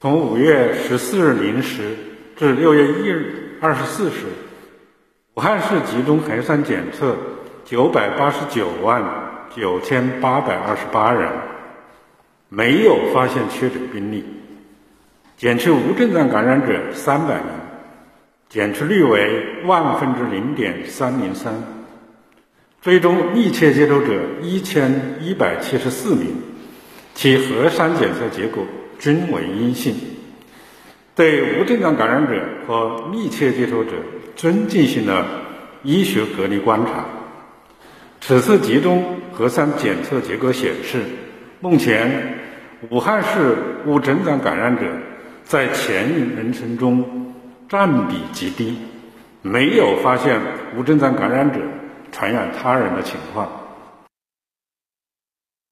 从五月十四日零时至六月一日二十四时，武汉市集中核酸检测九百八十九万九千八百二十八人，没有发现确诊病例，检出无症状感染者三百名，检出率为万分之零点三零三，追踪密切接触者一千一百七十四名，其核酸检测结果。均为阴性，对无症状感染者和密切接触者均进行了医学隔离观察。此次集中核酸检测结果显示，目前武汉市无症状感染者在全人群中占比极低，没有发现无症状感染者传染他人的情况。